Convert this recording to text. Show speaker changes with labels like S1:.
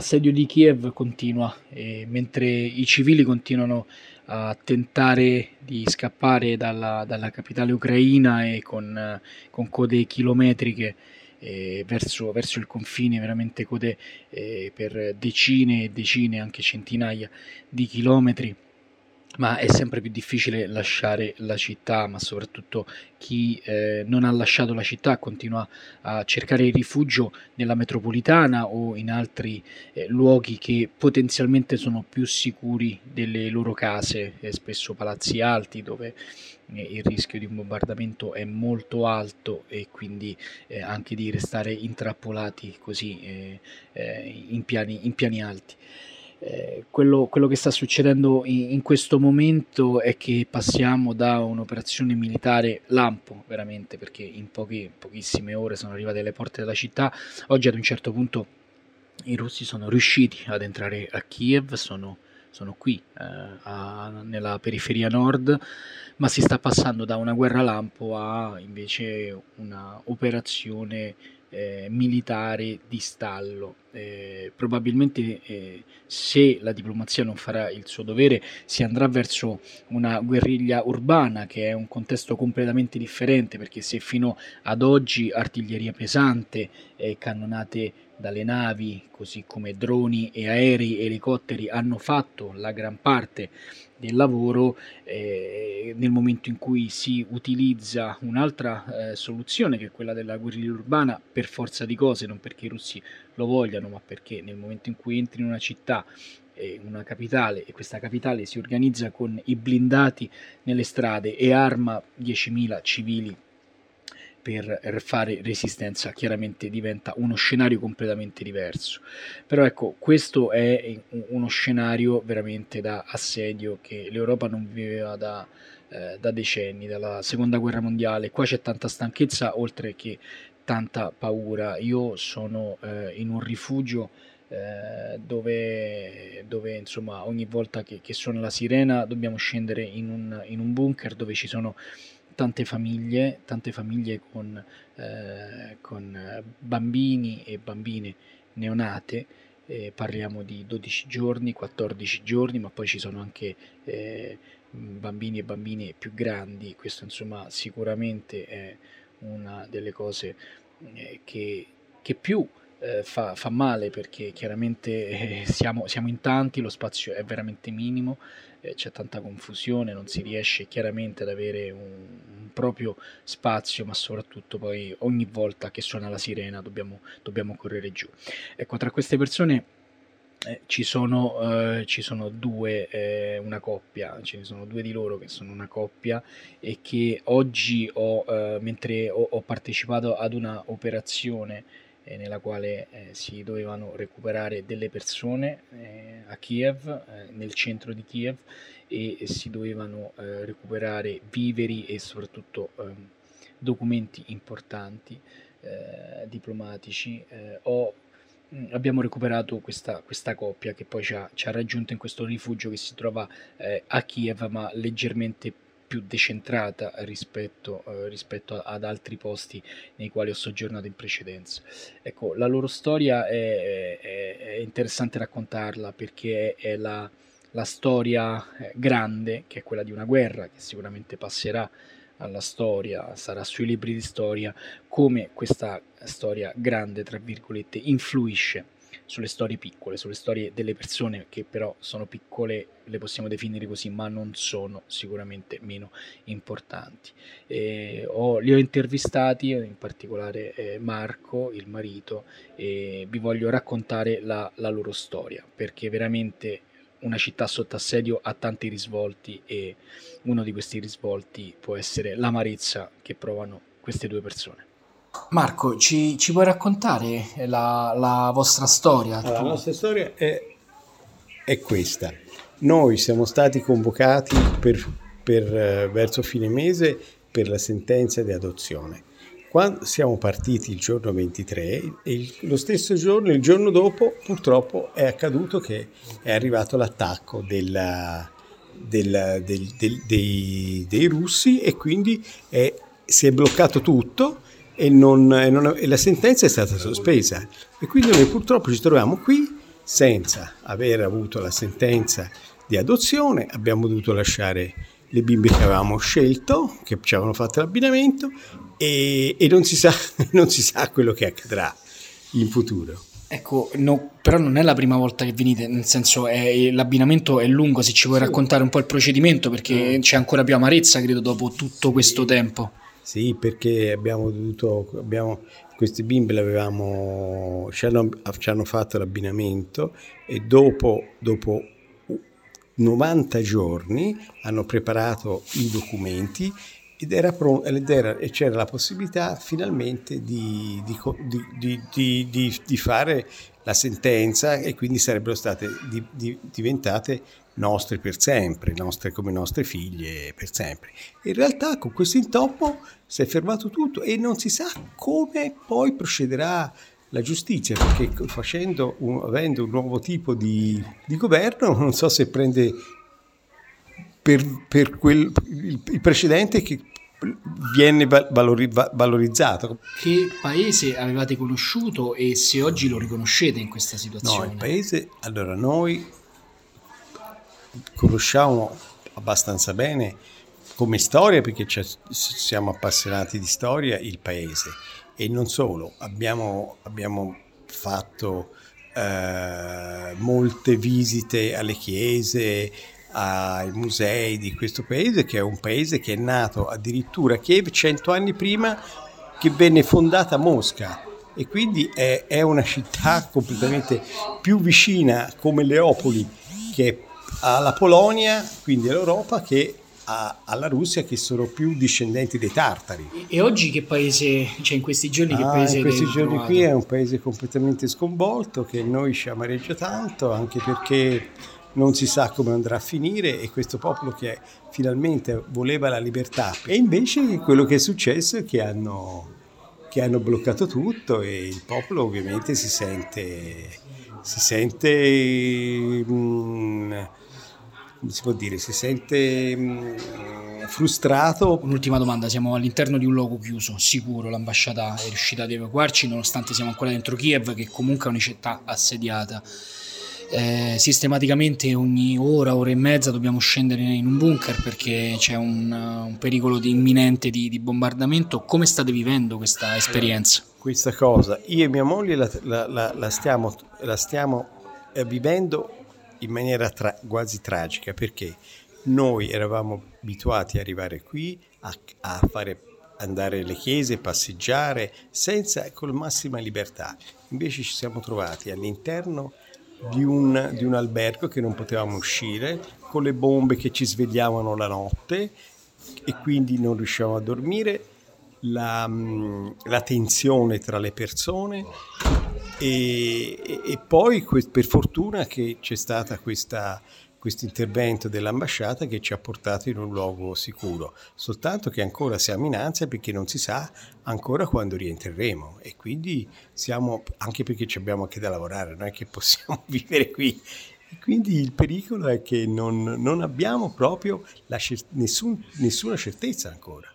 S1: l'assedio di Kiev continua, mentre i civili continuano a tentare di scappare dalla, dalla capitale ucraina e con, con code chilometriche verso, verso, il confine, veramente code per decine e decine, anche centinaia di chilometri ma è sempre più difficile lasciare la città, ma soprattutto chi eh, non ha lasciato la città continua a cercare rifugio nella metropolitana o in altri eh, luoghi che potenzialmente sono più sicuri delle loro case, eh, spesso palazzi alti dove eh, il rischio di un bombardamento è molto alto e quindi eh, anche di restare intrappolati così eh, in piani, in piani alti. Eh, quello, quello, che sta succedendo in, in, questo momento è che passiamo da un'operazione militare lampo, veramente, perché in poche, pochissime ore sono arrivate alle porte della città. Oggi ad un certo punto i russi sono riusciti ad entrare a Kiev, sono, sono qui eh, a, nella periferia nord, ma si sta passando da una guerra lampo a invece un'operazione eh, militare di stallo. Eh, probabilmente eh, se la diplomazia non farà il suo dovere si andrà verso una guerriglia urbana che è un contesto completamente differente perché se fino ad oggi artiglieria pesante, e cannonate dalle navi, così come droni e aerei elicotteri hanno fatto la gran parte del lavoro, eh, nel momento in cui si utilizza un'altra eh, soluzione che è quella della guerriglia urbana per forza di cose, non perché i russi lo vogliano, ma perché nel momento in cui entri in una città eh, una capitale e questa capitale si organizza con i blindati nelle strade e arma 10.000 civili per fare resistenza chiaramente diventa uno scenario completamente diverso. Però ecco questo è uno scenario veramente da assedio che l'Europa non viveva da, eh, da decenni dalla seconda guerra mondiale. Qua c'è tanta stanchezza oltre che tanta paura. Io sono eh, in un rifugio eh, dove, dove, insomma ogni volta che, che suona la sirena dobbiamo scendere in un, in un bunker dove ci sono tante famiglie, tante famiglie con, eh, con bambini e bambine neonate, eh, parliamo di 12 giorni, 14 giorni, ma poi ci sono anche eh, bambini e bambine più grandi, questo insomma sicuramente è una delle cose eh, che, che più eh, fa, fa, male perché chiaramente eh, siamo, siamo, in tanti, lo spazio è veramente minimo, eh, c'è tanta confusione, non si riesce chiaramente ad avere un, un, proprio spazio, ma soprattutto poi ogni volta che suona la sirena dobbiamo, dobbiamo correre giù. Ecco, tra queste persone eh, ci, sono, eh, ci sono due, eh, una coppia, ce ne sono due di loro che sono una coppia e che oggi ho, eh, mentre ho, ho partecipato ad una operazione eh, nella quale eh, si dovevano recuperare delle persone a Kiev, nel centro di Kiev, e si dovevano recuperare viveri e soprattutto ehm, documenti importanti diplomatici. Ho, abbiamo recuperato questa, questa, coppia che poi ci ha, ci ha, raggiunto in questo rifugio che si trova a Kiev, ma leggermente più decentrata rispetto, eh, rispetto, ad altri posti nei quali ho soggiornato in precedenza. Ecco, la loro storia è, è, è interessante raccontarla perché è, è la, la, storia eh, grande, che è quella di una guerra, che sicuramente passerà alla storia, sarà sui libri di storia, come questa storia grande, tra virgolette, influisce sulle storie piccole, sulle storie delle persone che però sono piccole, le possiamo definire così, ma non sono sicuramente meno importanti. Eh, ho, li ho intervistati, in particolare eh, Marco, il marito, e vi voglio raccontare la, la loro storia, perché veramente una città sotto assedio ha tanti risvolti e uno di questi risvolti può essere l'amarezza che provano queste due persone. Marco, ci, ci puoi raccontare la, la vostra storia?
S2: Allora, la nostra storia è, è, questa. Noi siamo stati convocati per, per, eh, verso fine mese per la sentenza di adozione. Quando siamo partiti il giorno 23 e lo stesso giorno, il giorno dopo, purtroppo è accaduto che è arrivato l'attacco della, del, del, del, dei, dei, russi e quindi è, si è bloccato tutto e, non, e, non, e, la sentenza è stata sospesa. E quindi noi purtroppo ci troviamo qui senza aver avuto la sentenza di adozione, abbiamo dovuto lasciare le bimbe che avevamo scelto, che ci avevano fatto l'abbinamento e, e non, si sa, non si sa quello che accadrà in futuro.
S1: Ecco, no, però non è la prima volta che venite, nel senso è, l'abbinamento è lungo, se ci vuoi sì. raccontare un po' il procedimento, perché mm. c'è ancora più amarezza, credo, dopo tutto questo tempo.
S2: Sì, perché abbiamo dovuto, abbiamo, questi bimbi l'avevamo, ci hanno, ci hanno fatto l'abbinamento e dopo, dopo 90 giorni hanno preparato i documenti ed era, pro, ed era e c'era la possibilità finalmente di, di, di, di, fare la sentenza e quindi sarebbero state diventate nostre per sempre, nostre come nostre figlie per sempre. In realtà con questo intoppo si è fermato tutto e non si sa come poi procederà la giustizia, perché facendo un, avendo un nuovo tipo di, di governo non so se prende per, per quel, il, il, precedente che viene valori, valorizzato.
S1: Che paese avevate conosciuto e se oggi lo riconoscete in questa situazione?
S2: No, il paese, allora noi conosciamo abbastanza bene come storia perché siamo appassionati di storia il paese e non solo, abbiamo, abbiamo fatto eh, molte visite alle chiese, ai musei di questo paese, che è un paese che è nato addirittura a Kiev cento anni prima che venne fondata Mosca. E quindi è, è una città completamente più vicina come Leopoli che alla Polonia, quindi all'Europa, che a, alla Russia che sono più discendenti dei tartari.
S1: E oggi che paese, cioè in questi giorni che ah, paese
S2: In questi giorni trovato? qui è un paese completamente sconvolto che noi ci amareggia tanto anche perché non si sa come andrà a finire e questo popolo che finalmente voleva la libertà e invece quello che è successo è che hanno, che hanno bloccato tutto e il popolo ovviamente si sente, si sente mh, mm, come si può dire, si sente mh, mm, frustrato.
S1: Un'ultima domanda, siamo all'interno di un luogo chiuso, sicuro l'ambasciata è riuscita ad evacuarci nonostante siamo ancora dentro Kiev che comunque è una città assediata eh, sistematicamente ogni ora, ora e mezza dobbiamo scendere in un bunker perché c'è un, un pericolo di imminente di, di, bombardamento. Come state vivendo questa esperienza?
S2: Questa cosa, io e mia moglie la, la, la, la stiamo, stiamo eh, vivendo in maniera tra, quasi tragica perché noi eravamo abituati ad arrivare qui a, a fare andare alle chiese, passeggiare senza con massima libertà. Invece ci siamo trovati all'interno di un, di un albergo che non potevamo uscire, con le bombe che ci svegliavano la notte e quindi non riuscivamo a dormire, la, la tensione tra le persone e, e, poi per fortuna che c'è questa questo intervento dell'ambasciata che ci ha portato in un luogo sicuro, soltanto che ancora siamo in ansia perché non si sa ancora quando rientreremo e quindi siamo, anche perché abbiamo anche da lavorare, non è che possiamo vivere qui. E quindi il pericolo è che non, non abbiamo proprio nessun, nessuna certezza ancora.